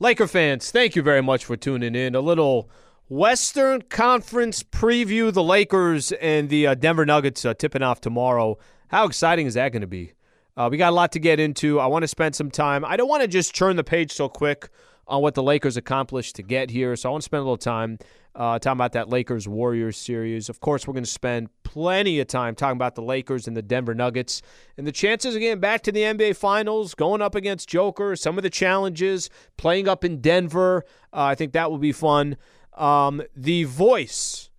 Laker fans, thank you very much for tuning in. A little Western Conference preview. The Lakers and the uh, Denver Nuggets uh, tipping off tomorrow. How exciting is that going to be? Uh, we got a lot to get into. I want to spend some time. I don't want to just turn the page so quick on what the Lakers accomplished to get here. So I want to spend a little time uh, talking about that Lakers Warriors series. Of course, we're going to spend plenty of time talking about the Lakers and the Denver Nuggets and the chances of getting back to the NBA Finals, going up against Joker, some of the challenges, playing up in Denver. Uh, I think that will be fun. Um, the voice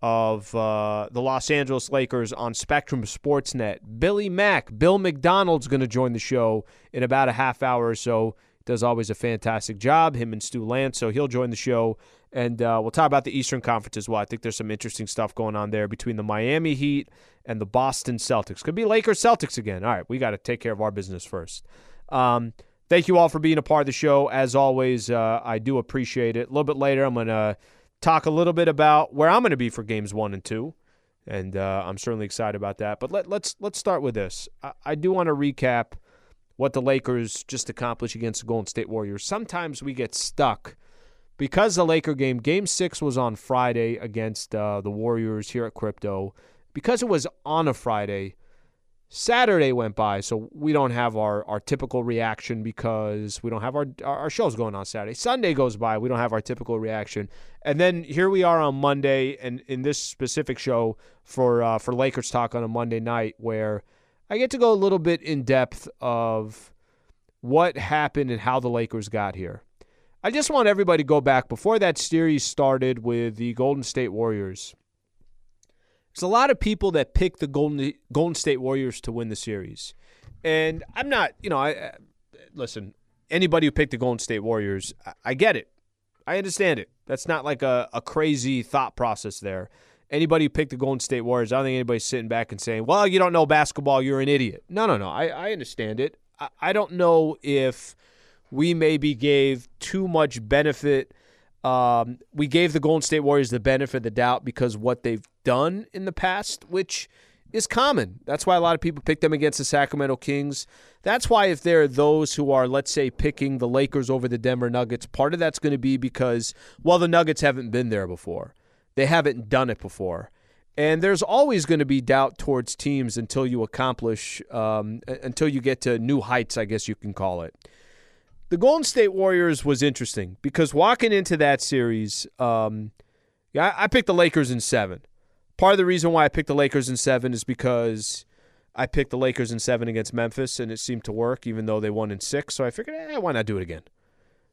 of uh, the Los Angeles Lakers on Spectrum Sportsnet, Billy Mack, Bill MacDonald's going to join the show in about a half hour or so does always a fantastic job. Him and Stu Lantz, so he'll join the show, and uh, we'll talk about the Eastern Conference as well. I think there's some interesting stuff going on there between the Miami Heat and the Boston Celtics. Could be Lakers Celtics again. All right, we got to take care of our business first. Um, thank you all for being a part of the show. As always, uh, I do appreciate it. A little bit later, I'm going to talk a little bit about where I'm going to be for games one and two. And uh, I'm certainly excited about that. But let, let's let's start with this. I, I do want to recap what the Lakers just accomplished against the Golden State Warriors. Sometimes we get stuck because the Laker game, game six was on Friday against uh, the Warriors here at Crypto. Because it was on a Friday, Saturday went by, so we don't have our, our typical reaction because we don't have our, our shows going on Saturday. Sunday goes by, we don't have our typical reaction. And then here we are on Monday, and in this specific show for uh, for Lakers Talk on a Monday night, where – I get to go a little bit in depth of what happened and how the Lakers got here. I just want everybody to go back before that series started with the Golden State Warriors. There's a lot of people that picked the Golden Golden State Warriors to win the series, and I'm not. You know, I listen. Anybody who picked the Golden State Warriors, I, I get it. I understand it. That's not like a, a crazy thought process there anybody who picked the Golden State Warriors, I don't think anybody's sitting back and saying, well, you don't know basketball, you're an idiot. No, no, no. I, I understand it. I, I don't know if we maybe gave too much benefit. Um, we gave the Golden State Warriors the benefit of the doubt because what they've done in the past, which is common. That's why a lot of people pick them against the Sacramento Kings. That's why if there are those who are, let's say, picking the Lakers over the Denver Nuggets, part of that's going to be because, well, the Nuggets haven't been there before. They haven't done it before. And there's always going to be doubt towards teams until you accomplish, um, until you get to new heights, I guess you can call it. The Golden State Warriors was interesting because walking into that series, um, yeah, I picked the Lakers in seven. Part of the reason why I picked the Lakers in seven is because I picked the Lakers in seven against Memphis, and it seemed to work, even though they won in six. So I figured, eh, why not do it again?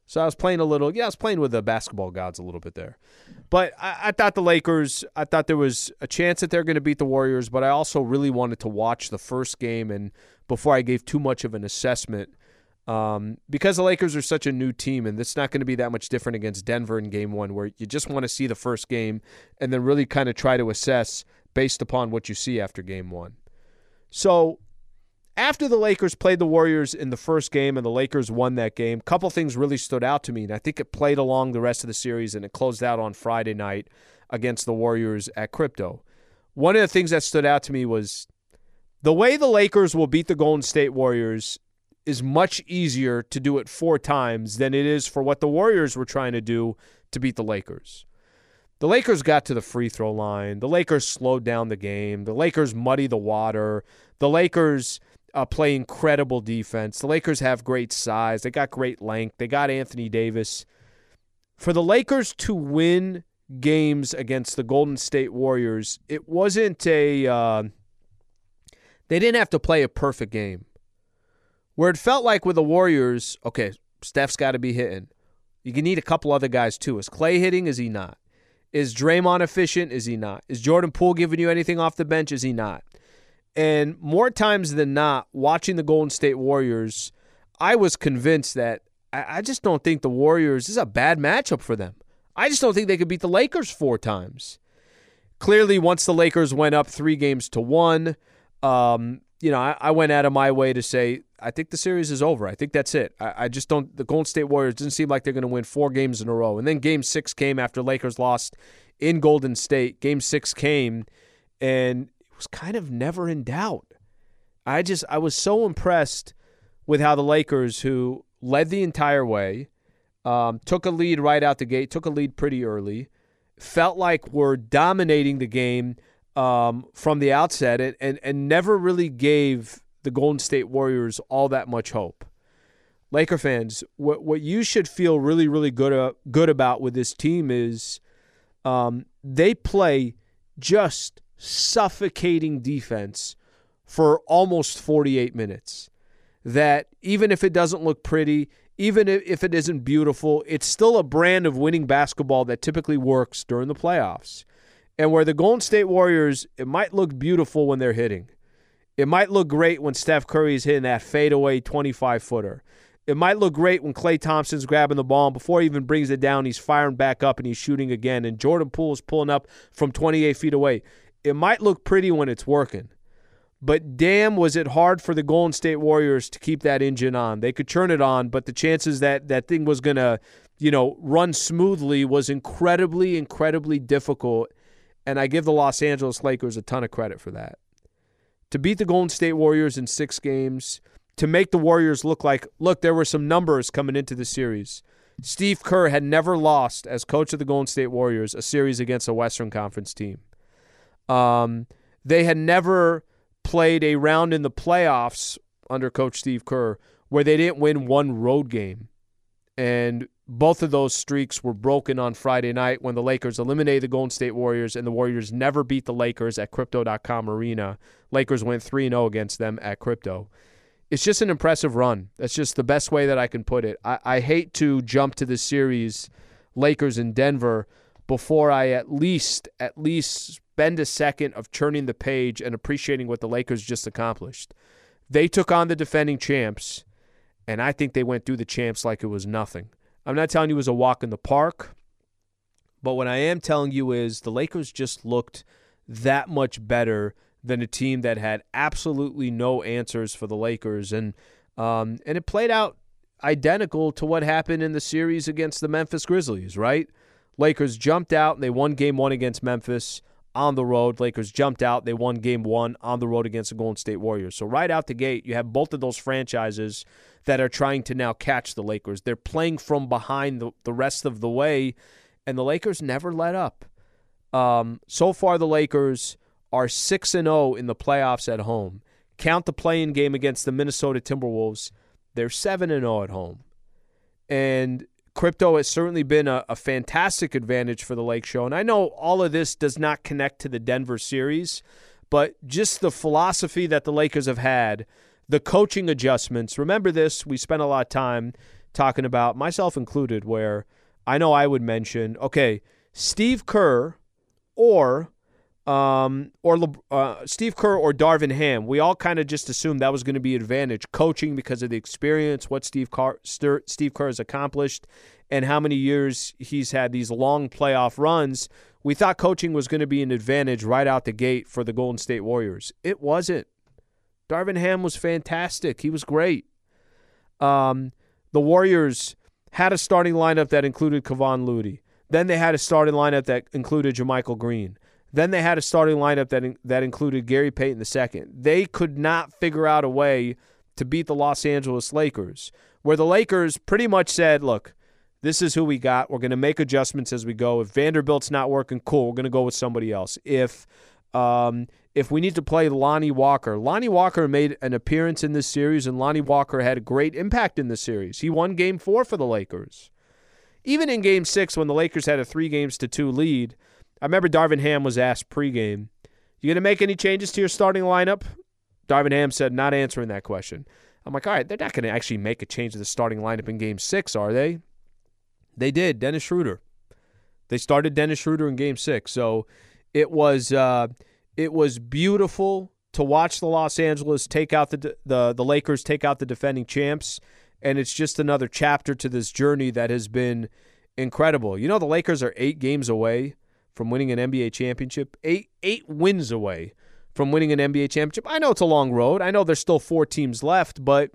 So I was playing a little, yeah, I was playing with the basketball gods a little bit there. But I, I thought the Lakers, I thought there was a chance that they're going to beat the Warriors, but I also really wanted to watch the first game and before I gave too much of an assessment. Um, because the Lakers are such a new team, and it's not going to be that much different against Denver in game one, where you just want to see the first game and then really kind of try to assess based upon what you see after game one. So after the Lakers played the Warriors in the first game and the Lakers won that game, a couple things really stood out to me, and I think it played along the rest of the series and it closed out on Friday night against the Warriors at Crypto. One of the things that stood out to me was the way the Lakers will beat the Golden State Warriors is much easier to do it four times than it is for what the Warriors were trying to do to beat the Lakers. The Lakers got to the free throw line. The Lakers slowed down the game. The Lakers muddy the water. The Lakers uh, play incredible defense. The Lakers have great size. They got great length. They got Anthony Davis. For the Lakers to win games against the Golden State Warriors, it wasn't a. Uh, they didn't have to play a perfect game. Where it felt like with the Warriors, okay, Steph's got to be hitting. You can need a couple other guys too. Is Klay hitting? Is he not? Is Draymond efficient? Is he not? Is Jordan Poole giving you anything off the bench? Is he not? And more times than not, watching the Golden State Warriors, I was convinced that I, I just don't think the Warriors is a bad matchup for them. I just don't think they could beat the Lakers four times. Clearly, once the Lakers went up three games to one, um, you know, I, I, went out of my way to say I think the series is over. I think that's it. I, I just don't. The Golden State Warriors didn't seem like they're going to win four games in a row. And then Game Six came after Lakers lost in Golden State. Game Six came, and was kind of never in doubt. I just I was so impressed with how the Lakers, who led the entire way, Um, took a lead right out the gate, took a lead pretty early. Felt like we're dominating the game um, from the outset and, and, and never really gave the Golden State Warriors all that much hope. Laker fans, what what you should feel really really good uh, good about with this team is um, they play just suffocating defense for almost 48 minutes. That even if it doesn't look pretty, even if it isn't beautiful, it's still a brand of winning basketball that typically works during the playoffs. And where the Golden State Warriors, it might look beautiful when they're hitting. It might look great when Steph Curry's hitting that fadeaway 25 footer. It might look great when Klay Thompson's grabbing the ball and before he even brings it down, he's firing back up and he's shooting again. And Jordan Poole Poole's pulling up from 28 feet away. It might look pretty when it's working. But damn, was it hard for the Golden State Warriors to keep that engine on. They could turn it on, but the chances that that thing was going to, you know, run smoothly was incredibly, incredibly difficult. And I give the Los Angeles Lakers a ton of credit for that. To beat the Golden State Warriors in six games, to make the Warriors look like, look, there were some numbers coming into the series. Steve Kerr had never lost as coach of the Golden State Warriors a series against a Western Conference team. Um, they had never played a round in the playoffs under Coach Steve Kerr where they didn't win one road game. And both of those streaks were broken on Friday night when the Lakers eliminated the Golden State Warriors and the Warriors never beat the Lakers at crypto.com arena. Lakers went 3 0 against them at crypto. It's just an impressive run. That's just the best way that I can put it. I, I hate to jump to the series, Lakers in Denver, before I at least at least spend a second of turning the page and appreciating what the Lakers just accomplished. They took on the defending champs, and I think they went through the champs like it was nothing. I'm not telling you it was a walk in the park, but what I am telling you is the Lakers just looked that much better than a team that had absolutely no answers for the Lakers, and um, and it played out identical to what happened in the series against the Memphis Grizzlies. Right, Lakers jumped out and they won Game One against Memphis on the road. Lakers jumped out. They won game one on the road against the Golden State Warriors. So, right out the gate, you have both of those franchises that are trying to now catch the Lakers. They're playing from behind the, the rest of the way, and the Lakers never let up. Um, so far, the Lakers are 6 and 0 in the playoffs at home. Count the play-in game against the Minnesota Timberwolves. They're 7 and 0 at home. And crypto has certainly been a, a, fantastic advantage for the Lake Show. And I know all of this does not connect to the Denver series, but just the philosophy that the Lakers have had, the coaching adjustments. Remember this, we spent a lot of time talking about, myself included, where I know I would mention, okay, Steve Kerr or um, or uh, Steve Kerr or Darvin Ham. We all kind of just assumed that was going to be advantage coaching because of the experience, what Steve Kerr, Steve Kerr has accomplished, and how many years he's had these long playoff runs. We thought coaching was going to be an advantage right out the gate for the Golden State Warriors. It wasn't. Darvin Ham was fantastic. He was great. Um, the Warriors had a starting lineup that included Kevon Looney. Then they had a starting lineup that included JaMychal Green. Then they had a starting lineup that in, that included Gary Payton II. They could not figure out a way to beat the Los Angeles Lakers, where the Lakers pretty much said, "Look, this is who we got. We're going to make adjustments as we go. If Vanderbilt's not working, cool. We're going to go with somebody else. If um, if we need to play Lonnie Walker, Lonnie Walker made an appearance in this series, and Lonnie Walker had a great impact in the series. He won Game Four for the Lakers. Even in Game Six, when the Lakers had a three games to two lead, I remember Darvin Ham was asked pregame, "You going to make any changes to your starting lineup?" Darvin Ham said, "Not answering that question." I'm like, all right, they're not going to actually make a change to the starting lineup in Game Six, are they? They did. Dennis Schroeder. They started Dennis Schroeder in Game Six, so it was uh, it was beautiful to watch the Los Angeles take out the the the Lakers take out the defending champs, and it's just another chapter to this journey that has been incredible. You know, the Lakers are eight games away from winning an NBA championship, eight eight wins away from winning an NBA championship. I know it's a long road. I know there's still four teams left, but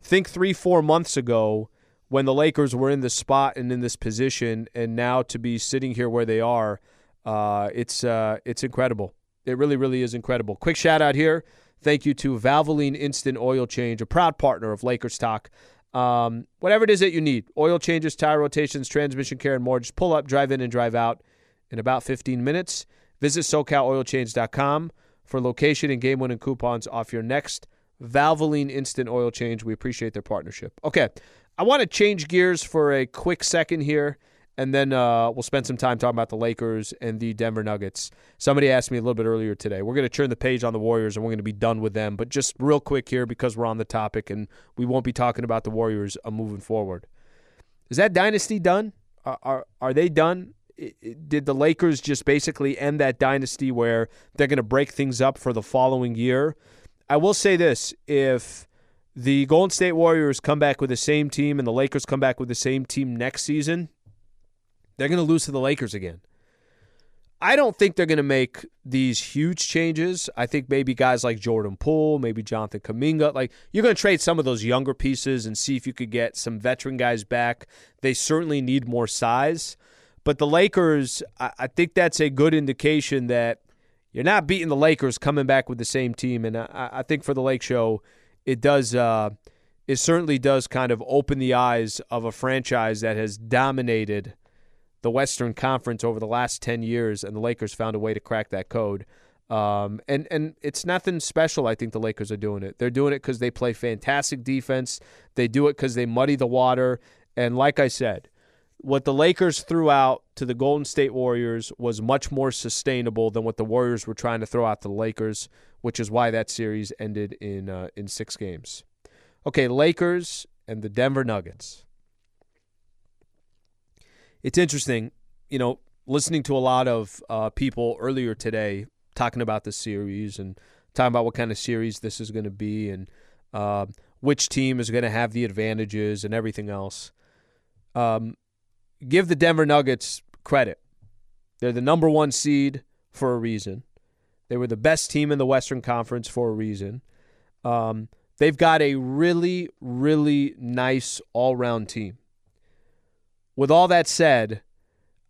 think three, four months ago when the Lakers were in this spot and in this position, and now to be sitting here where they are, uh, it's uh, it's incredible. It really, really is incredible. Quick shout out here. Thank you to Valvoline Instant Oil Change, a proud partner of Lakers Talk Um, whatever it is that you need oil changes, tire rotations, transmission care, and more. Just pull up, drive in, and drive out in about 15 minutes. Visit SoCalOilChange.com for location and game winning coupons off your next Valvoline Instant Oil Change. We appreciate their partnership. Okay, I want to change gears for a quick second here, and then uh, we'll spend some time talking about the Lakers and the Denver Nuggets. Somebody asked me a little bit earlier today. We're going to turn the page on the Warriors, and we're going to be done with them. But just real quick here, because we're on the topic, and we won't be talking about the Warriors uh, moving forward. Is that dynasty done? Are, are, are they done? Did the Lakers just basically end that dynasty where they're going to break things up for the following year? I will say this if the Golden State Warriors come back with the same team and the Lakers come back with the same team next season, they're going to lose to the Lakers again. I don't think they're going to make these huge changes. I think maybe guys like Jordan Poole, maybe Jonathan Kuminga, like you're going to trade some of those younger pieces and see if you could get some veteran guys back. They certainly need more size. But the Lakers, I, think that's a good indication that you're not beating the Lakers coming back with the same team. And I, I think for the Lake Show, it does. Uh, it certainly does kind of open the eyes of a franchise that has dominated the Western Conference over the last 10 years, and the Lakers found a way to crack that code. Um, and and it's nothing special. I think the Lakers are doing it. They're doing it because they play fantastic defense. They do it because they muddy the water. And like I said, what the Lakers threw out to the Golden State Warriors was much more sustainable than what the Warriors were trying to throw out to the Lakers, which is why that series ended in uh, in six games. Okay, Lakers and the Denver Nuggets. It's interesting, you know, listening to a lot of uh, people earlier today talking about the series and talking about what kind of series this is going to be and uh, which team is going to have the advantages and everything else. Um, give the Denver Nuggets credit. They're the number one seed for a reason. They were the best team in the Western Conference for a reason. Um, they've got a really, really nice all round team. With all that said,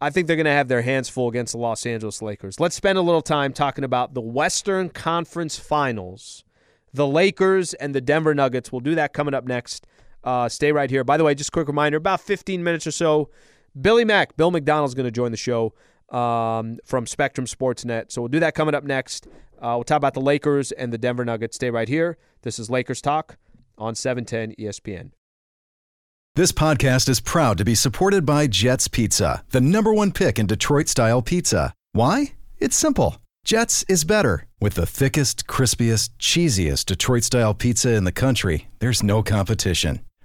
I think they're going to have their hands full against the Los Angeles Lakers. Let's spend a little time talking about the Western Conference Finals, the Lakers and the Denver Nuggets. We'll do that coming up next. Uh, stay right here. By the way, just a quick reminder about 15 minutes or so, Billy Mack, Bill MacDonald's going to join the show um, from Spectrum Sportsnet. So we'll do that coming up next. Uh, we'll talk about the Lakers and the Denver Nuggets. Stay right here. This is Lakers Talk on 710 ESPN. This podcast is proud to be supported by Jets Pizza, the number one pick in Detroit style pizza. Why? It's simple. Jets is better. With the thickest, crispiest, cheesiest Detroit style pizza in the country, there's no competition.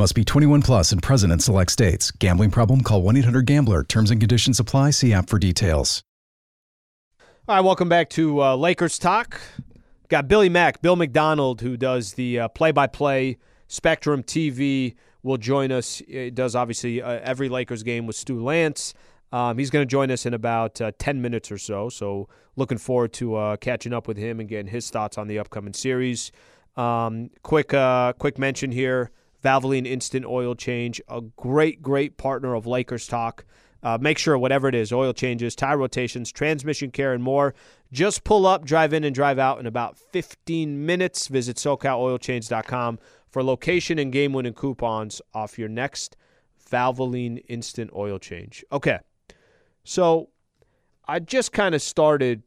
Must be 21 plus and present in select states. Gambling problem? Call 1 800 GAMBLER. Terms and conditions apply. See app for details. All right, welcome back to uh, Lakers Talk. Got Billy Mack, Bill MacDonald, who does the play by play Spectrum TV, will join us. He does obviously uh, every Lakers game with Stu Lantz. Um, he's going to join us in about uh, 10 minutes or so. So, looking forward to uh, catching up with him and getting his thoughts on the upcoming series. Um, quick, uh, quick mention here. Valvoline Instant Oil Change, a great, great partner of Lakers Talk. Uh, make sure whatever it is, oil changes, tire rotations, transmission care, and more. Just pull up, drive in, and drive out in about 15 minutes. Visit SoCalOilChange.com for location and game winning coupons off your next Valvoline Instant Oil Change. Okay, so I just kind of started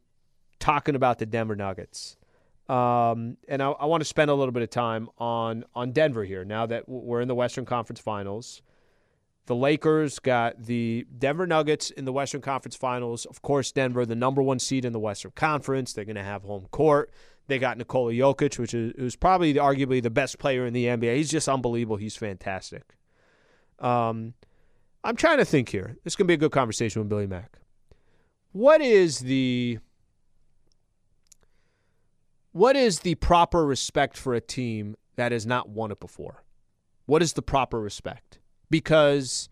talking about the Denver Nuggets. Um, and I, I want to spend a little bit of time on on Denver here. Now that we're in the Western Conference Finals, the Lakers got the Denver Nuggets in the Western Conference Finals. Of course, Denver, the number one seed in the Western Conference, they're going to have home court. They got Nikola Jokic, which is who's probably the, arguably the best player in the NBA. He's just unbelievable. He's fantastic. Um, I'm trying to think here. This is gonna be a good conversation with Billy Mack. What is the what is the proper respect for a team that has not won it before? What is the proper respect? Because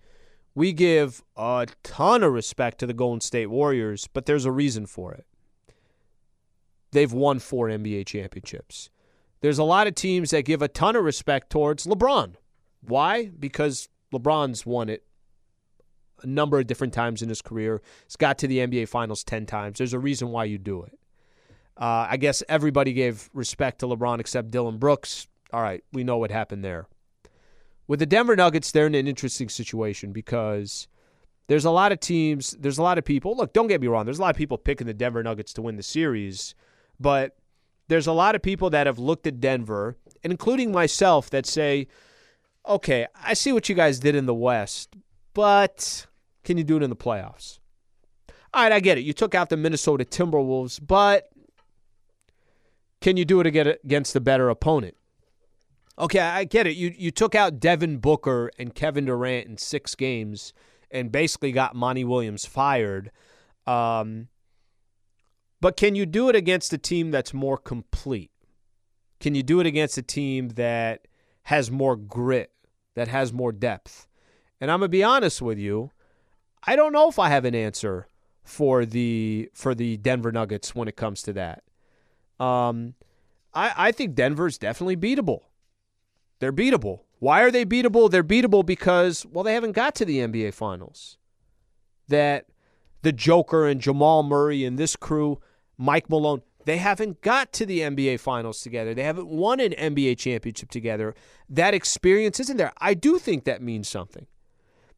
we give a ton of respect to the Golden State Warriors, but there's a reason for it. They've won four NBA championships. There's a lot of teams that give a ton of respect towards LeBron. Why? Because LeBron's won it a number of different times in his career. He's got to the NBA Finals 10 times. There's a reason why you do it. Uh, I guess everybody gave respect to LeBron except Dillon Brooks. All right, we know what happened there. With the Denver Nuggets, they're in an interesting situation because there's a lot of teams, there's a lot of people. Look, don't get me wrong, there's a lot of people picking the Denver Nuggets to win the series, but there's a lot of people that have looked at Denver, including myself, that say, okay, I see what you guys did in the West, but can you do it in the playoffs? All right, I get it. You took out the Minnesota Timberwolves, but can you do it against a better opponent? Okay, I get it. You you took out Devin Booker and Kevin Durant in six games and basically got Monty Williams fired. Um, but can you do it against a team that's more complete? Can you do it against a team that has more grit, that has more depth? And I'm gonna be honest with you, I don't know if I have an answer for the for the Denver Nuggets when it comes to that. Um, I I think Denver's definitely beatable. They're beatable. Why are they beatable? They're beatable because, well, they haven't got to the NBA Finals. That the Joker and Jamal Murray and this crew, Mike Malone, they haven't got to the NBA Finals together. They haven't won an NBA championship together. That experience isn't there. I do think that means something.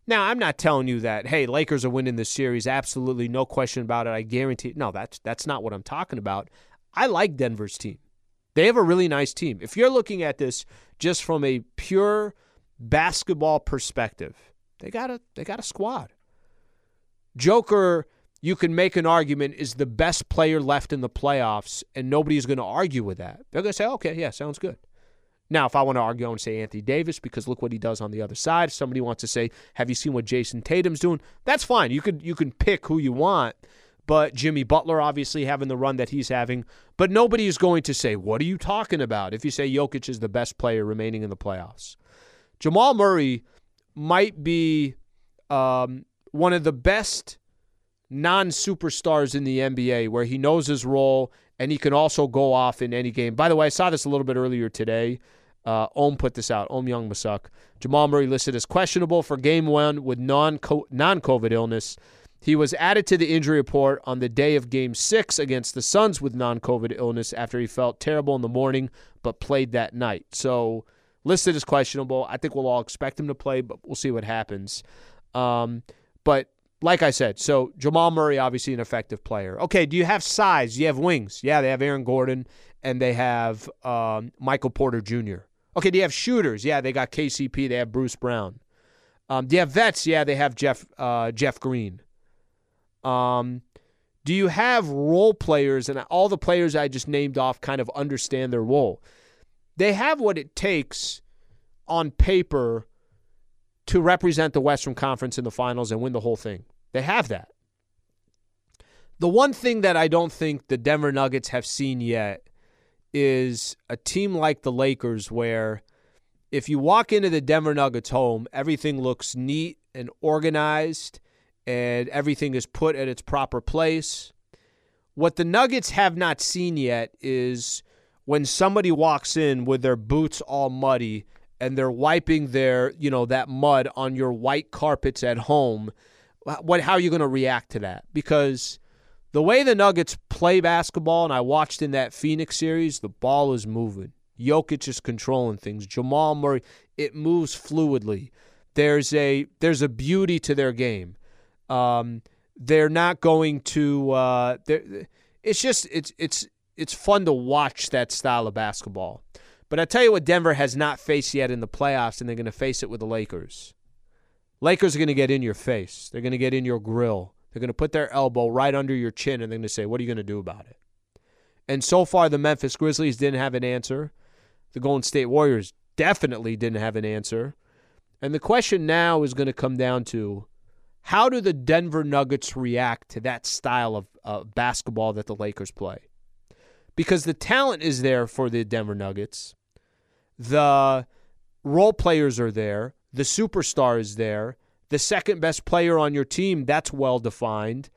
Now, I'm not telling you that, hey, Lakers are winning this series. Absolutely no question about it. I guarantee. It. No, that's that's not what I'm talking about. I like Denver's team. They have a really nice team. If you're looking at this just from a pure basketball perspective, they got a they got a squad. Joker, you can make an argument is the best player left in the playoffs, and nobody's going to argue with that. They're going to say, okay, yeah, sounds good. Now, if I want to argue and say Anthony Davis because look what he does on the other side, if somebody wants to say, have you seen what Jayson Tatum's doing? That's fine. You could you can pick who you want but Jimmy Butler obviously having the run that he's having. But nobody is going to say, What are you talking about? if you say Jokic is the best player remaining in the playoffs. Jamal Murray might be um, one of the best non superstars in the NBA where he knows his role and he can also go off in any game. By the way, I saw this a little bit earlier today. Uh, Ohm put this out. Ohm Youngmisuk. Jamal Murray listed as questionable for game one with non non COVID illness. He was added to the injury report on the day of game six against the Suns with non COVID illness after he felt terrible in the morning but played that night. So, listed as questionable. I think we'll all expect him to play, but we'll see what happens. Um, but like I said, so Jamal Murray, obviously an effective player. Okay, do you have size? Do you have wings? Yeah, they have Aaron Gordon and they have um, Michael Porter Jr. Okay, do you have shooters? Yeah, they got KCP. They have Bruce Brown. Um, do you have vets? Yeah, they have Jeff uh, Jeff Green. Um, do you have role players and all the players I just named off kind of understand their role? They have what it takes on paper to represent the Western Conference in the finals and win the whole thing. They have that. The one thing that I don't think the Denver Nuggets have seen yet is a team like the Lakers where if you walk into the Denver Nuggets home, everything looks neat and organized and everything is put at its proper place. What the Nuggets have not seen yet is when somebody walks in with their boots all muddy and they're wiping their, you know, that mud on your white carpets at home, what how are you going to react to that? Because the way the Nuggets play basketball and I watched in that Phoenix series, the ball is moving. Jokic is controlling things. Jamal Murray, it moves fluidly. There's a there's a beauty to their game. Um, they're not going to. Uh, it's just it's it's it's fun to watch that style of basketball. But I tell you what, Denver has not faced yet in the playoffs, and they're going to face it with the Lakers. Lakers are going to get in your face. They're going to get in your grill. They're going to put their elbow right under your chin, and they're going to say, "What are you going to do about it?" And so far, the Memphis Grizzlies didn't have an answer. The Golden State Warriors definitely didn't have an answer. And the question now is going to come down to how do the Denver Nuggets react to that style of uh, basketball that the Lakers play? Because the talent is there for the Denver Nuggets. The role players are there. The superstar is there. The second best player on your team, that's well defined.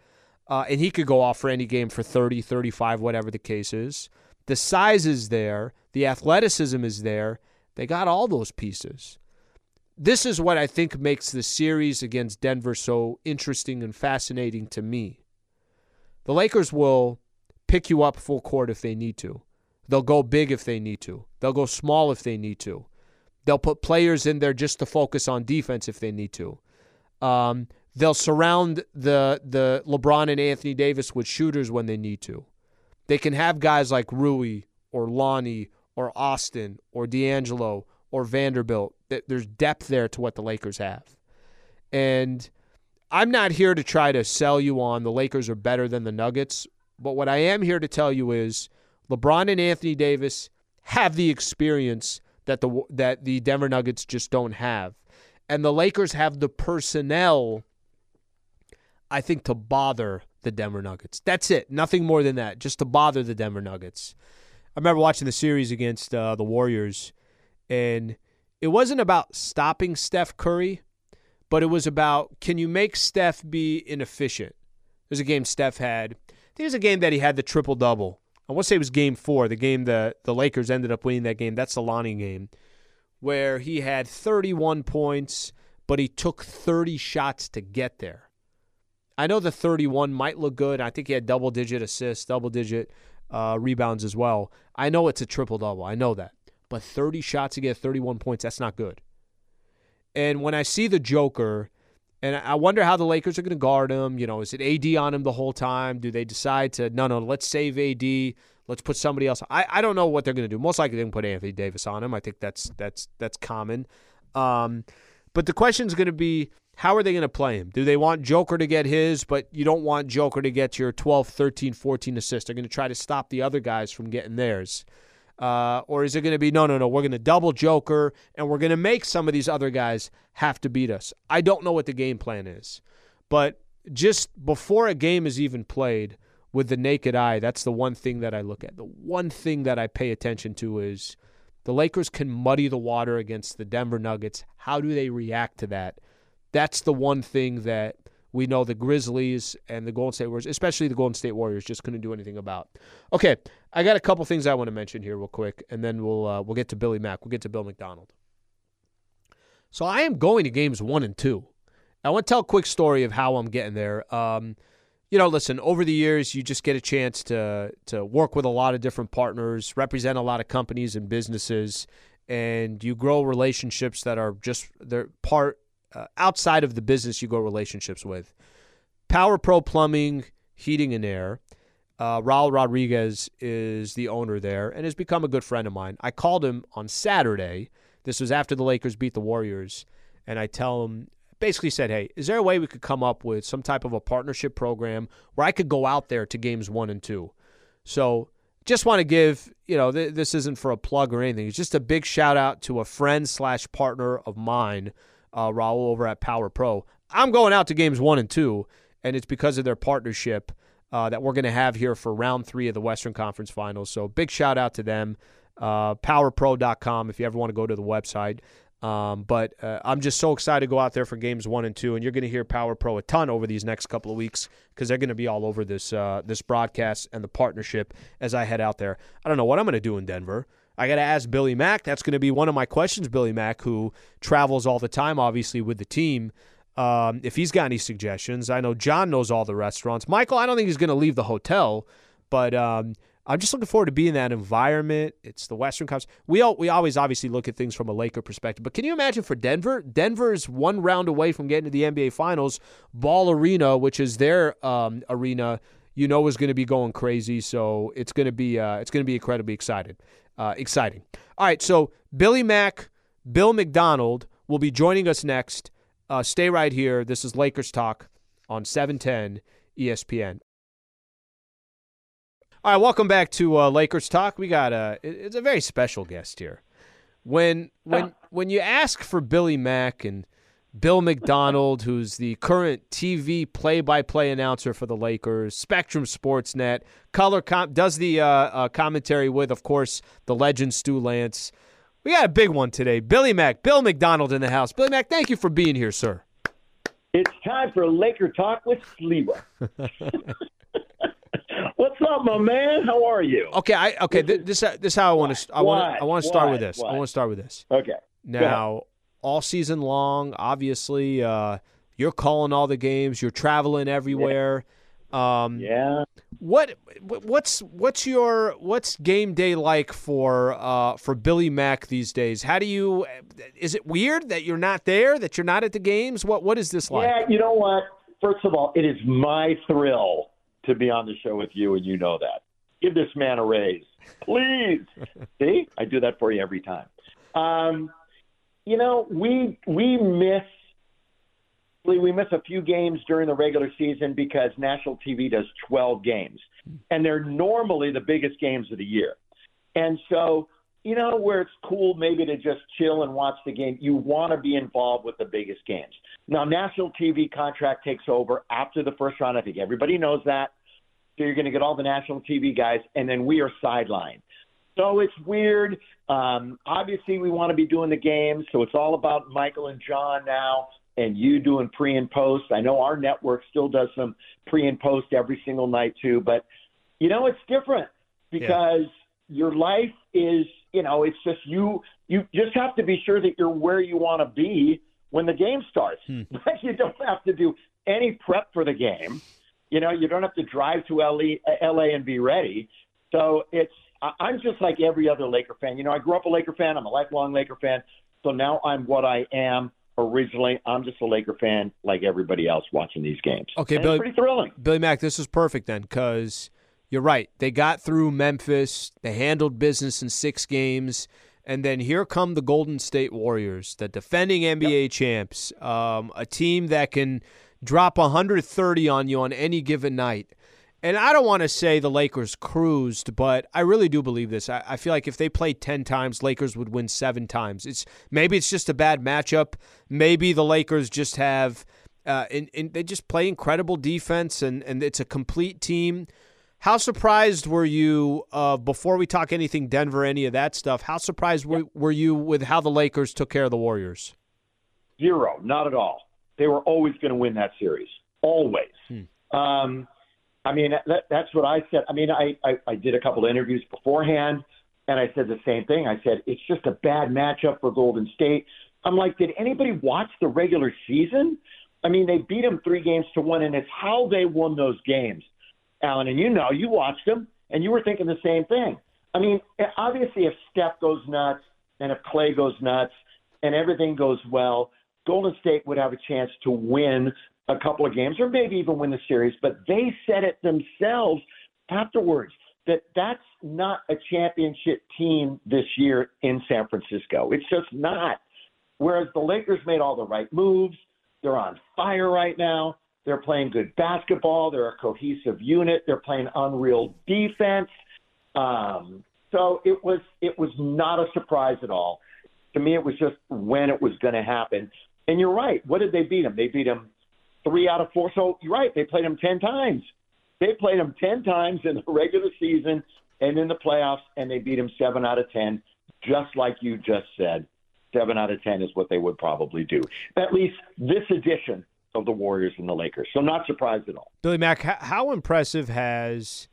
Uh, and he could go off for any game for 30, 35, whatever the case is. The size is there. The athleticism is there. They got all those pieces. This is what I think makes the series against Denver so interesting and fascinating to me. The Lakers will pick you up full court if they need to. They'll go big if they need to. They'll go small if they need to. They'll put players in there just to focus on defense if they need to. Um, they'll surround the the LeBron and Anthony Davis with shooters when they need to. They can have guys like Rui or Lonnie or Austin or D'Angelo or Vanderbilt. There's depth there to what the Lakers have. And I'm not here to try to sell you on the Lakers are better than the Nuggets, but what I am here to tell you is LeBron and Anthony Davis have the experience that the that the Denver Nuggets just don't have. And the Lakers have the personnel I think to bother the Denver Nuggets. That's it. Nothing more than that. Just to bother the Denver Nuggets. I remember watching the series against uh, the Warriors, and it wasn't about stopping Steph Curry, but it was about can you make Steph be inefficient? There's a game Steph had. I think it was a game that he had the triple double. I want to say it was game four, the game that the Lakers ended up winning that game. That's the Lonnie game, where he had 31 points, but he took 30 shots to get there. I know the 31 might look good. I think he had double digit assists, double digit uh, rebounds as well. I know it's a triple double. I know that. But 30 shots to get 31 points, that's not good. And when I see the Joker, and I wonder how the Lakers are going to guard him. You know, is it AD on him the whole time? Do they decide to, no, no, let's save AD. Let's put somebody else. I, I don't know what they're going to do. Most likely they can put Anthony Davis on him. I think that's that's that's common. Um, but the question is going to be how are they going to play him? Do they want Joker to get his, but you don't want Joker to get your 12, 13, 14 assists? They're going to try to stop the other guys from getting theirs. Uh, or is it going to be, no, no, no, we're going to double Joker and we're going to make some of these other guys have to beat us? I don't know what the game plan is. But just before a game is even played with the naked eye, that's the one thing that I look at. The one thing that I pay attention to is the Lakers can muddy the water against the Denver Nuggets. How do they react to that? That's the one thing that we know the Grizzlies and the Golden State Warriors, especially the Golden State Warriors, just couldn't do anything about. Okay, I got a couple things I want to mention here real quick, and then we'll uh, we'll get to Billy Mack. We'll get to Bill MacDonald. So I am going to games one and two. I want to tell a quick story of how I'm getting there. Um, you know, listen, over the years, you just get a chance to to work with a lot of different partners, represent a lot of companies and businesses, and you grow relationships that are just they're part uh, outside of the business you go relationships with. Power Pro Plumbing, Heating and Air. Uh, Raul Rodriguez is the owner there and has become a good friend of mine. I called him on Saturday. This was after the Lakers beat the Warriors. And I tell him, basically said, hey, is there a way we could come up with some type of a partnership program where I could go out there to games one and two? So just want to give, you know, th- this isn't for a plug or anything. It's just a big shout out to a friend slash partner of mine uh, Raul over at Power Pro. I'm going out to games one and two, and it's because of their partnership uh, that we're going to have here for round three of the Western Conference Finals. So big shout out to them. Uh, powerpro.com if you ever want to go to the website. Um, but uh, I'm just so excited to go out there for games one and two, and you're going to hear Power Pro a ton over these next couple of weeks because they're going to be all over this uh, this broadcast and the partnership as I head out there. I don't know what I'm going to do in Denver. I got to ask Billy Mack. That's going to be one of my questions, Billy Mack, who travels all the time, obviously, with the team. Um, if he's got any suggestions, I know John knows all the restaurants. Michael, I don't think he's going to leave the hotel, but um, I'm just looking forward to being in that environment. It's the Western Conference. We all, we always obviously look at things from a Laker perspective, but can you imagine for Denver? Denver's one round away from getting to the NBA Finals. Ball Arena, which is their um, arena, you know is going to be going crazy. So it's going to be uh, it's going to be incredibly excited uh, exciting. All right, so Billy Mack, Bill MacDonald will be joining us next. Uh, stay right here. This is Lakers Talk on 710 ESPN. All right, welcome back to uh, Lakers Talk. We got a it's a very special guest here. When when when you ask for Billy Mack and Bill MacDonald, who's the current TV play-by-play announcer for the Lakers, Spectrum Sportsnet, color com- does the uh, uh, commentary with, of course, the legend Stu Lantz. We got a big one today. Billy Mack, Bill MacDonald in the house. Billy Mack, thank you for being here, sir. It's time for Laker Talk with Sliwa. What's up, my man? How are you? Okay, I okay. This this, this is how I want to I want I want to start with this. Why? I want to start with this. Okay. Now, all season long, obviously, uh, you're calling all the games. You're traveling everywhere. Um, yeah. What what's what's your what's game day like for uh, for Billy Mack these days? How do you? Is it weird that you're not there? That you're not at the games? What what is this like? Yeah, you know what? First of all, it is my thrill to be on the show with you, and you know that. Give this man a raise, please. See, I do that for you every time. Um, you know, we we miss we miss a few games during the regular season because national TV does 12 games, and they're normally the biggest games of the year. And so, you know, where it's cool maybe to just chill and watch the game, you want to be involved with the biggest games. Now, national TV contract takes over after the first round. I think everybody knows that. So you're going to get all the national TV guys, and then we are sidelined. So it's weird. Um, obviously, we want to be doing the games, so it's all about Michael and John now, and you doing pre and post. I know our network still does some pre and post every single night too, but you know it's different because yeah. your life is, you know, it's just you. You just have to be sure that you're where you want to be when the game starts. Hmm. you don't have to do any prep for the game. You know, you don't have to drive to LA, LA and be ready. So it's I'm just like every other Laker fan. You know, I grew up a Laker fan. I'm a lifelong Laker fan. So now I'm what I am. Originally, I'm just a Laker fan like everybody else watching these games. Okay, and Billy, pretty thrilling. Billy Mack, this is perfect then because you're right. They got through Memphis. They handled business in six games. And then here come the Golden State Warriors, the defending NBA yep. champs, um, a team that can – drop 130 on you on any given night. And I don't want to say the Lakers cruised, but I really do believe this. I, I, feel like if they played ten times, Lakers would win seven times. It's maybe it's just a bad matchup. Maybe the Lakers just have, uh, in, in, they just play incredible defense, and and it's a complete team. How surprised were you uh, before we talk anything Denver, any of that stuff? How surprised were, were you with how the Lakers took care of the Warriors? Zero, not at all they were always going to win that series. Always. Hmm. Um, I mean, that, that's what I said. I mean, I, I, I did a couple of interviews beforehand, and I said the same thing. I said, it's just a bad matchup for Golden State. I'm like, did anybody watch the regular season? I mean, they beat them three games to one, and it's how they won those games, Alan. And you know, you watched them, and you were thinking the same thing. I mean, eh, obviously, if Steph goes nuts and if Klay goes nuts and everything goes well, Golden State would have a chance to win a couple of games or maybe even win the series, but they said it themselves afterwards that that's not a championship team this year in San Francisco. It's just not. Whereas the Lakers made all the right moves. They're on fire right now. They're playing good basketball. They're a cohesive unit. They're playing unreal defense. Um, so it was it was not a surprise at all. To me, it was just when it was going to happen. And you're right. What did they beat them? They beat them three out of four. So you're right. They played them 10 times. They played them 10 times in the regular season and in the playoffs, and they beat them seven out of 10, just like you just said. Seven out of 10 is what they would probably do. At least this edition of the Warriors and the Lakers. So not surprised at all. Billy Mack, how impressive has,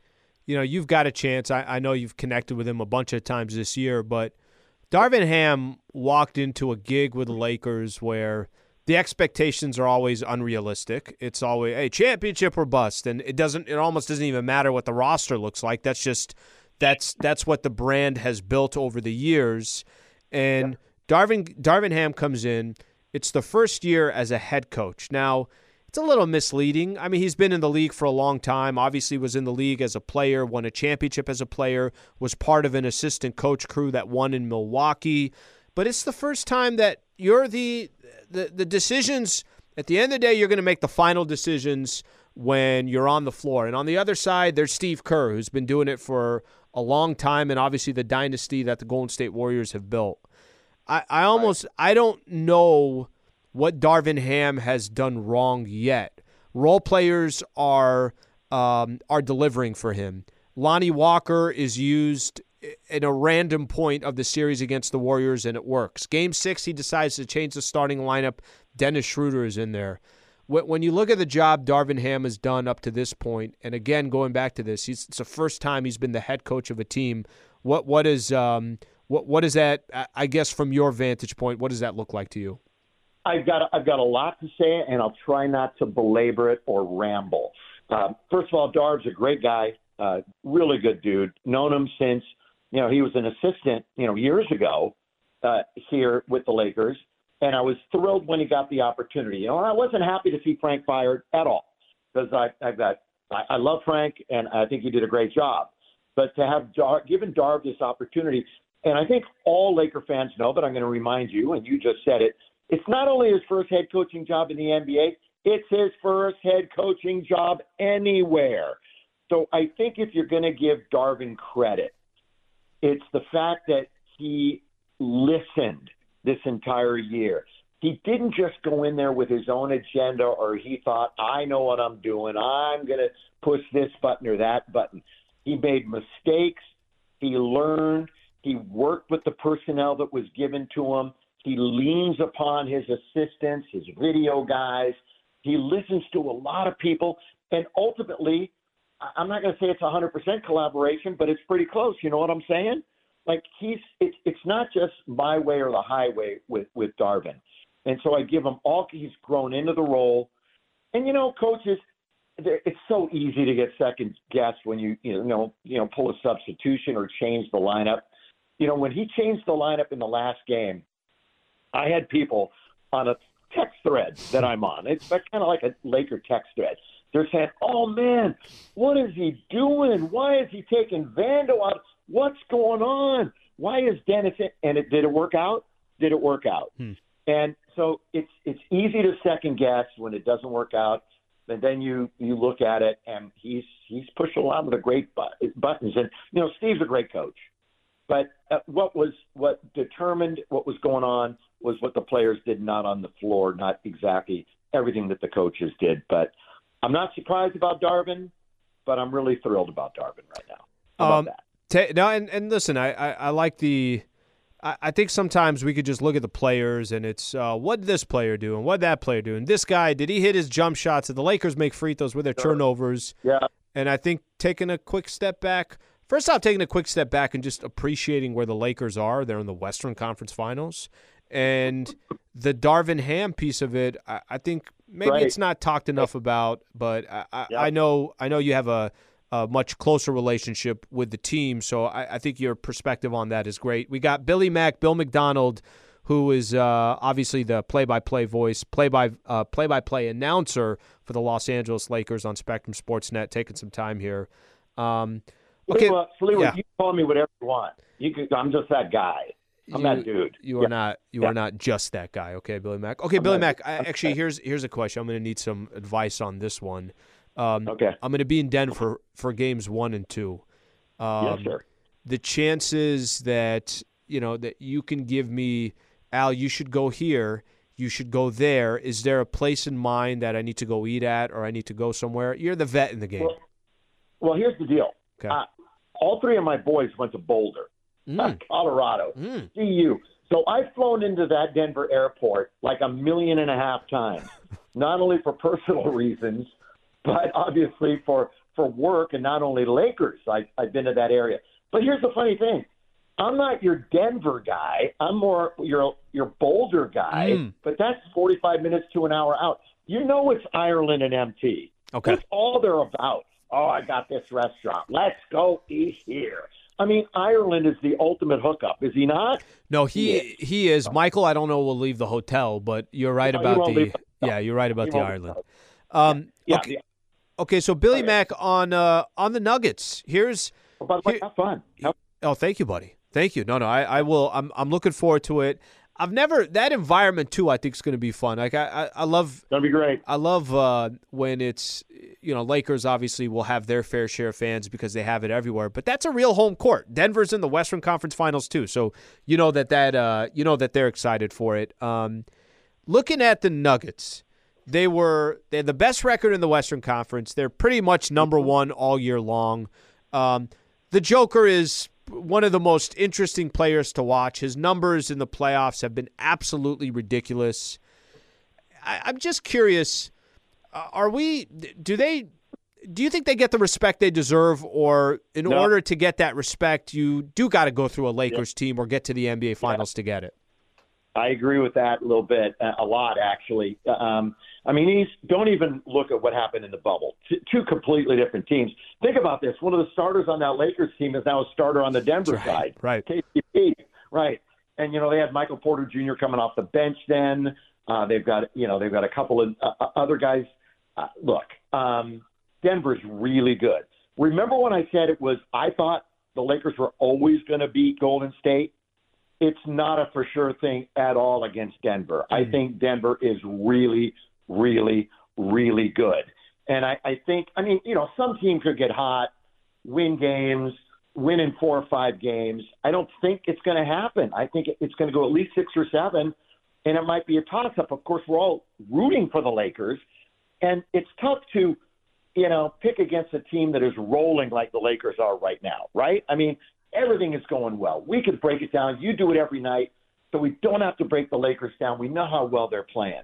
you know, you've got a chance. I, I know you've connected with him a bunch of times this year, but – Darvin Ham walked into a gig with the Lakers where the expectations are always unrealistic. It's always a hey, championship or bust, and it doesn't. It almost doesn't even matter what the roster looks like. That's just that's that's what the brand has built over the years. And Darvin Darvin Ham comes in. It's the first year as a head coach. Now it's a little misleading. I mean, he's been in the league for a long time. Obviously, was in the league as a player, won a championship as a player, was part of an assistant coach crew that won in Milwaukee. But it's the first time that you're the the, the decisions. At the end of the day, you're going to make the final decisions when you're on the floor. And on the other side, there's Steve Kerr, who's been doing it for a long time, and obviously the dynasty that the Golden State Warriors have built. I, I almost I don't know what Darvin Ham has done wrong yet. Role players are um, are delivering for him. Lonnie Walker is used in a random point of the series against the Warriors, and it works. Game six, he decides to change the starting lineup. Dennis Schroeder is in there. When you look at the job Darvin Ham has done up to this point, and again going back to this, it's the first time he's been the head coach of a team. What what is um, what what is that? I guess from your vantage point, what does that look like to you? I've got I've got a lot to say, and I'll try not to belabor it or ramble. Um, first of all, Darv's a great guy, uh, really good dude. Known him since you know he was an assistant, you know, years ago uh, here with the Lakers and I was thrilled when he got the opportunity. You know, I wasn't happy to see Frank fired at all because I, I've got I, I love Frank and I think he did a great job. But to have Dar, given Darv this opportunity, and I think all Laker fans know, but I'm going to remind you, and you just said it. It's not only his first head coaching job in the NBA; it's his first head coaching job anywhere. So I think if you're going to give Darvin credit, it's the fact that he listened this entire year. He didn't just go in there with his own agenda or he thought, I know what I'm doing. I'm going to push this button or that button. He made mistakes. He learned. He worked with the personnel that was given to him. He leans upon his assistants, his video guys. He listens to a lot of people. And ultimately, I'm not going to say it's 100% collaboration, but it's pretty close. You know what I'm saying? like he's it's it's not just my way or the highway with with Darvin, and so I give him all. He's grown into the role, and you know, coaches, it's so easy to get second guess when you you know you know pull a substitution or change the lineup. You know, when he changed the lineup in the last game, I had people on a text thread that I'm on. It's kind of like a Laker text thread. They're saying, "Oh man, what is he doing? Why is he taking Vando out?" What's going on? Why is Dennis? In? And it did it work out? Did it work out? Hmm. And so it's it's easy to second guess when it doesn't work out. And then you you look at it, and he's he's pushed a lot of the great buttons. And you know, Steve's a great coach. But uh, what was what determined what was going on was what the players did not on the floor, not exactly everything that the coaches did. But I'm not surprised about Darvin, but I'm really thrilled about Darvin right now. How um, about that? no, and, and listen, I, I, I like the. I, I think sometimes we could just look at the players and it's uh, what did this player do and what that player do and this guy did he hit his jump shots? Did the Lakers make free throws with their sure. turnovers? Yeah. And I think taking a quick step back. First off, taking a quick step back and just appreciating where the Lakers are. They're in the Western Conference Finals, and the Darvin Ham piece of it. I, I think maybe right. it's not talked enough about, but I, I, I know I know you have a a much closer relationship with the team. So I, I, think your perspective on that is great. We got Billy Mack, Bill MacDonald, who is uh, obviously the play-by-play voice, play-by uh, play-by-play announcer for the Los Angeles Lakers on Spectrum Sportsnet, taking some time here. Um, okay, Fleetwood, yeah. you call me whatever you want. You can, I'm just that guy. I'm you, that dude. You are yeah. not. You yeah. are not just that guy. Okay, Billy Mack. Okay, I'm Billy Mack. I, actually, here's here's a question. I'm going to need some advice on this one. Um, okay. I'm going to be in Denver for games one and two. Um, yes, sir. The chances that you know that you can give me, Al, you should go here. You should go there. Is there a place in mind that I need to go eat at, or I need to go somewhere? You're the vet in the game. Well, well here's the deal. Okay. Uh, all three of my boys went to Boulder, mm. Colorado, mm. CU. So I've flown into that Denver airport like a million and a half times, not only for personal reasons, but obviously for for work and not only Lakers. I, I've been to that area. But here's the funny thing: I'm not your Denver guy. I'm more your your Boulder guy. Mm. But that's 45 minutes to an hour out. You know it's Ireland and MT. Okay, that's all they're about. Oh, I got this restaurant. Let's go eat here. I mean, Ireland is the ultimate hookup, is he not? No, he he is. He is. Michael, I don't know. Will leave the hotel, but you're right no, about the. Yeah, you're right about he the Ireland. Um, yeah, okay. Okay, so Billy okay. Mack on uh, on the Nuggets. Here's oh, by the way, have fun. Have- oh, thank you, buddy. Thank you. No, no, I, I will. I'm I'm looking forward to it. I've never that environment too. I think is going to be fun. Like I, I, I love. Gonna be great. I love uh, when it's you know Lakers obviously will have their fair share of fans because they have it everywhere. But that's a real home court. Denver's in the Western Conference Finals too, so you know that that uh, you know that they're excited for it. Um, looking at the Nuggets, they were they had the best record in the Western Conference. They're pretty much number one all year long. Um, the Joker is one of the most interesting players to watch. His numbers in the playoffs have been absolutely ridiculous. I, I'm just curious: uh, Are we? Do they? Do you think they get the respect they deserve, or in No. order to get that respect, you do got to go through a Lakers team or get to the NBA Finals to get it? I agree with that a little bit, uh, a lot actually. Um, I mean, he's don't even look at what happened in the bubble. T- two completely different teams. Think about this: one of the starters on that Lakers team is now a starter on the Denver Right, side. right. KCP, right? And you know they had Michael Porter Jr. coming off the bench. Then uh, they've got you know they've got a couple of uh, other guys. Uh, look, um, Denver's really good. Remember when I said it was? I thought the Lakers were always going to beat Golden State it's not a for sure thing at all against Denver. I think Denver is really, really, really good. And I, I think, I mean, you know, some teams could get hot, win games, win in four or five games. I don't think it's going to happen. I think it's going to go at least six or seven, and it might be a toss up. Of course, we're all rooting for the Lakers, and it's tough to, you know, pick against a team that is rolling like the Lakers are right now, right? I mean, everything is going well. We could break it down. You do it every night, so we don't have to break the Lakers down. We know how well they're playing.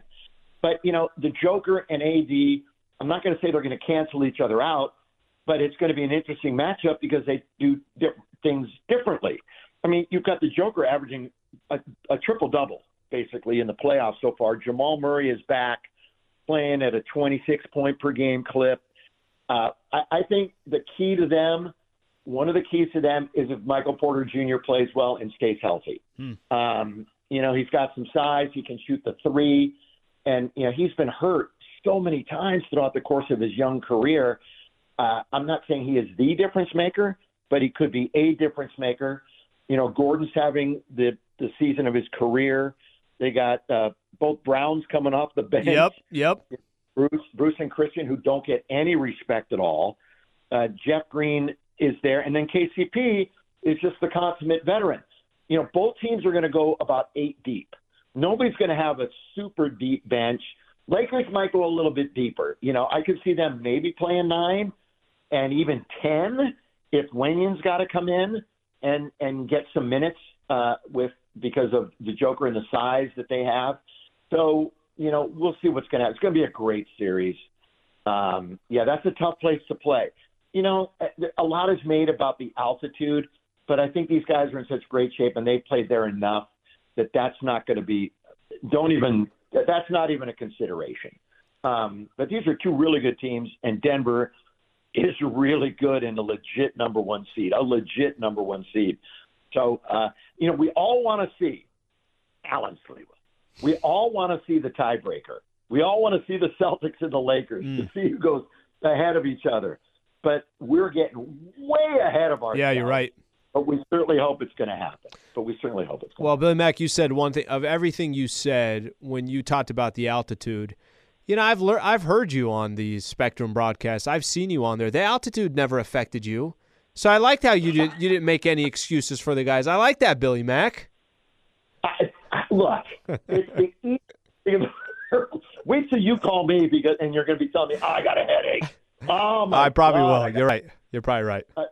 But, you know, the Joker and AD, I'm not going to say they're going to cancel each other out, but it's going to be an interesting matchup because they do di- things differently. I mean, you've got the Joker averaging a, a triple double basically in the playoffs so far. Jamal Murray is back playing at a 26 point per game clip. Uh, I, I think the key to them, one of the keys to them, is if Michael Porter Jr. plays well and stays healthy. Um, you know, he's got some size. He can shoot the three, and you know he's been hurt so many times throughout the course of his young career. Uh, I'm not saying he is the difference maker, but he could be a difference maker. You know, Gordon's having the the season of his career. They got uh, both Browns coming off the bench. Yep, yep. Bruce, Bruce and Christian, who don't get any respect at all. Uh, Jeff Green is there, and then KCP is just the consummate veteran. You know, both teams are going to go about eight deep. Nobody's going to have a super deep bench. Lakers might go a little bit deeper. You know, I could see them maybe playing nine and even ten if Wayne's got to come in and and get some minutes uh, with because of the Joker and the size that they have. So you know, we'll see what's going to happen. It's going to be a great series. Um, yeah, that's a tough place to play. You know, a lot is made about the altitude, but I think these guys are in such great shape and they've played there enough that that's not going to be. Don't even. That's not even a consideration. Um, but these are two really good teams, and Denver is really good and a legit number one seed, a legit number one seed. So, uh, you know, we all want to see Alan Sliwa. We all want to see the tiebreaker. We all want to see the Celtics and the Lakers to see who goes ahead of each other. But we're getting way ahead of ourselves. Yeah, you're right. But we certainly hope it's going to happen. But we certainly hope it's going Well, Billy Mack, you said one thing of everything you said when you talked about the altitude. You know, I've I've heard you on the Spectrum broadcast. I've seen you on there. The altitude never affected you, so I liked how you did. You didn't make any excuses for the guys. I like that, Billy Mack. I, I, look, it's the easy. Wait till you call me because, and you're going to be telling me oh, I got a headache. Oh my I probably God, will. You're right. You're probably right. Uh,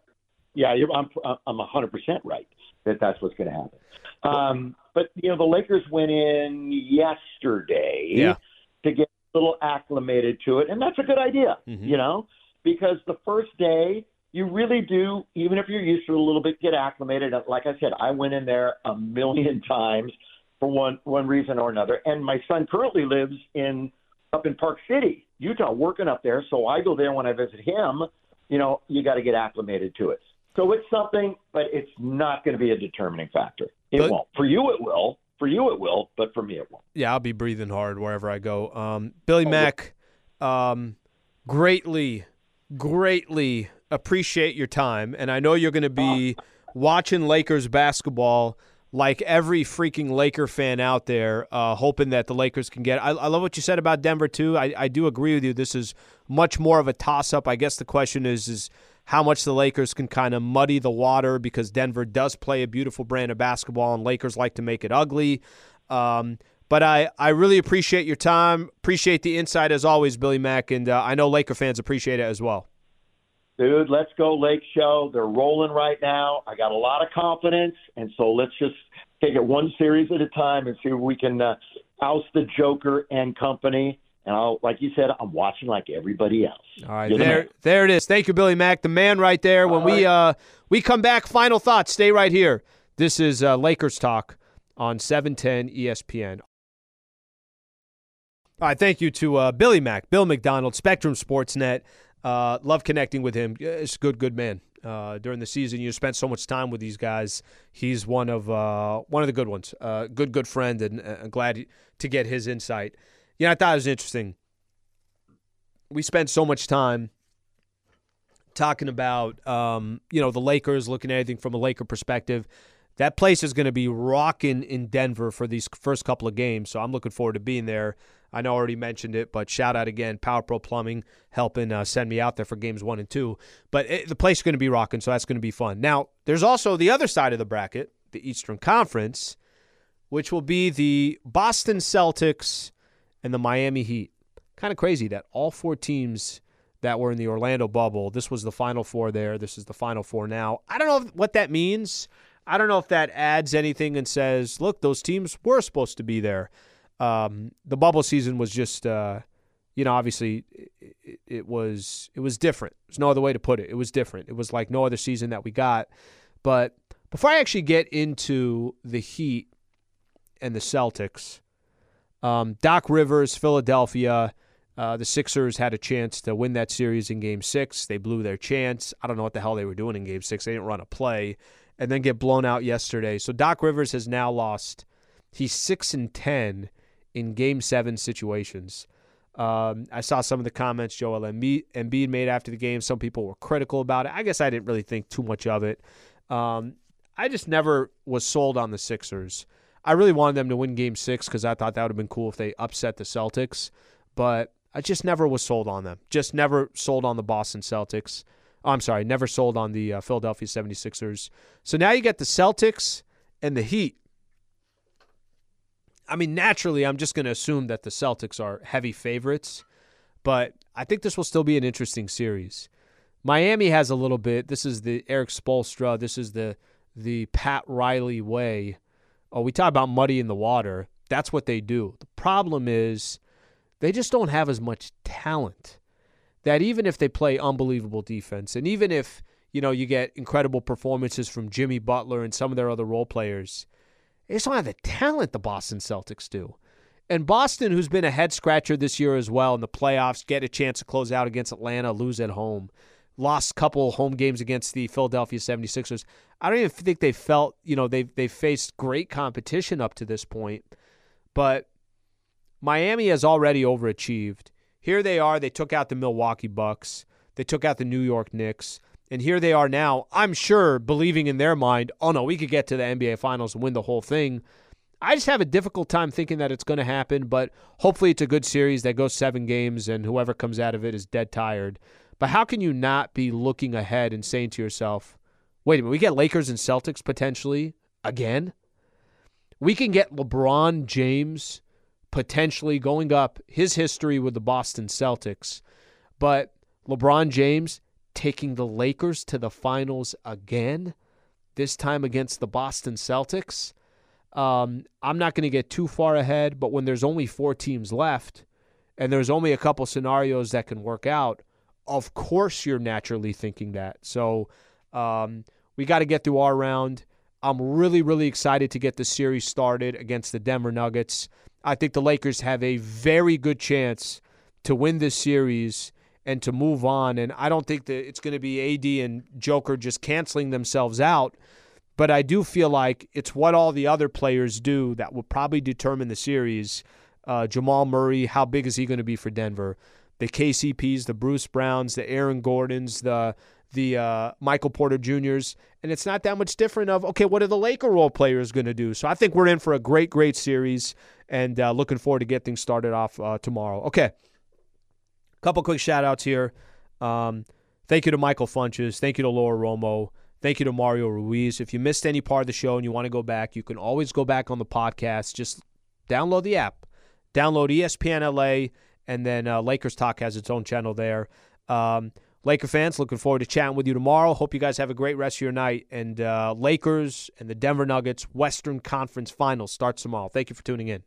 Yeah, you're, I'm I'm 100 percent right that that's what's going to happen. Um, but you know, the Lakers went in yesterday Yeah. to get a little acclimated to it, and that's a good idea. Mhm. You know, because the first day you really do, even if you're used to it a little bit, get acclimated. Like I said, I went in there a million times for one one reason or another, and my son currently lives in up in Park City, Utah, working up there. So I go there when I visit him. You know, you got to get acclimated to it. So it's something, but it's not going to be a determining factor. It But- won't. For you, it will. For you, it will. But for me, it won't. Yeah, I'll be breathing hard wherever I go. Um, Billy Oh, Mack, um, greatly, greatly appreciate your time, and I know you're going to be watching Lakers basketball like every freaking Laker fan out there, uh, hoping that the Lakers can get. I, I, love what you said about Denver too. I, I do agree with you. This is much more of a toss up. I guess the question is is how much the Lakers can kind of muddy the water because Denver does play a beautiful brand of basketball and Lakers like to make it ugly. Um, but I, I really appreciate your time. Appreciate the insight as always, Billy Mack, and uh, I know Laker fans appreciate it as well. Dude, let's go Lake Show. They're rolling right now. I got a lot of confidence, and so let's just take it one series at a time and see if we can uh, oust the Joker and company. And I'll, like you said, I'm watching like everybody else. All right, there, the there it is. Thank you, Billy Mack, the man right there. When All we right. uh, we come back, final thoughts. Stay right here. This is uh, Lakers talk on 710 ESPN. All right, thank you to uh, Billy Mack, Bill MacDonald, Spectrum Sportsnet. Uh, love connecting with him. It's a good, good man. Uh, during the season, you spent so much time with these guys. He's one of uh, one of the good ones. Uh, good, good friend, and uh, glad to get his insight. Yeah, I thought it was interesting. We spent so much time talking about um, you know the Lakers, looking at everything from a Laker perspective. That place is going to be rocking in Denver for these first couple of games, so I'm looking forward to being there. I know I already mentioned it, but shout out again, Power Pro Plumbing helping uh, send me out there for games one and two. But it, the place is going to be rocking, so that's going to be fun. Now, there's also the other side of the bracket, the Eastern Conference, which will be the Boston Celtics and the Miami Heat. Kind of crazy that all four teams that were in the Orlando bubble, this was the final four there. This is the final four now. I don't know what that means. I don't know if that adds anything and says, look, those teams were supposed to be there. Um, the bubble season was just, uh, you know, obviously it, it, was it was different. There's no other way to put it. It was different. It was like no other season that we got. But before I actually get into the Heat and the Celtics, um, Doc Rivers, Philadelphia. Uh, the Sixers had a chance to win that series in Game Six. They blew their chance. I don't know what the hell they were doing in Game Six. They didn't run a play, and then get blown out yesterday. So Doc Rivers has now lost. He's six and ten in Game Seven situations. Um, I saw some of the comments Joel Embiid made after the game. Some people were critical about it. I guess I didn't really think too much of it. Um, I just never was sold on the Sixers. I really wanted them to win Game Six because I thought that would have been cool if they upset the Celtics, but I just never was sold on them. Just never sold on the Boston Celtics. Oh, I'm sorry, never sold on the uh, Philadelphia 76ers. So now you get the Celtics and the Heat. I mean, naturally, I'm just going to assume that the Celtics are heavy favorites, but I think this will still be an interesting series. Miami has a little bit. This is the Erik Spoelstra. This is the the Pat Riley way. Oh, we talk about muddy in the water. That's what they do. The problem is they just don't have as much talent. That even if they play unbelievable defense, and even if you know you get incredible performances from Jimmy Butler and some of their other role players they just don't have the talent the Boston Celtics do. And Boston, who's been a head scratcher this year as well in the playoffs, get a chance to close out against Atlanta, lose at home. Lost couple home games against the Philadelphia 76ers. I don't even think they felt, you know, they've, they've faced great competition up to this point. But Miami has already overachieved. Here they are. They took out the Milwaukee Bucks. They took out the New York Knicks. And here they are now, I'm sure, believing in their mind, oh no, we could get to the NBA Finals and win the whole thing. I just have a difficult time thinking that it's going to happen, but hopefully it's a good series that goes seven games and whoever comes out of it is dead tired. But how can you not be looking ahead and saying to yourself, wait a minute, we get Lakers and Celtics potentially again? We can get LeBron James potentially going up his history with the Boston Celtics, but LeBron James taking the Lakers to the finals again, this time against the Boston Celtics. Um, I'm not going to get too far ahead, but when there's only four teams left and there's only a couple scenarios that can work out, of course you're naturally thinking that. So um, we got to get through our round. I'm really, really excited to get the series started against the Denver Nuggets. I think the Lakers have a very good chance to win this series and to move on. And I don't think that it's going to be AD and Joker just canceling themselves out. But I do feel like it's what all the other players do that will probably determine the series. Uh, Jamal Murray, how big is he going to be for Denver? The KCPs, the Bruce Browns, the Aaron Gordons, the the uh, Michael Porter Juniors, and it's not that much different. Of okay, what are the Laker role players going to do? So I think we're in for a great, great series, and uh, looking forward to get things started off uh, tomorrow. Okay, a couple quick shout outs here. Um, thank you to Michael Funches. Thank you to Laura Romo. Thank you to Mario Ruiz. If you missed any part of the show and you want to go back, you can always go back on the podcast. Just download the app, download ESPN LA, and then uh, Lakers Talk has its own channel there. Um, Laker fans, looking forward to chatting with you tomorrow. Hope you guys have a great rest of your night. And uh, Lakers and the Denver Nuggets Western Conference Finals starts tomorrow. Thank you for tuning in.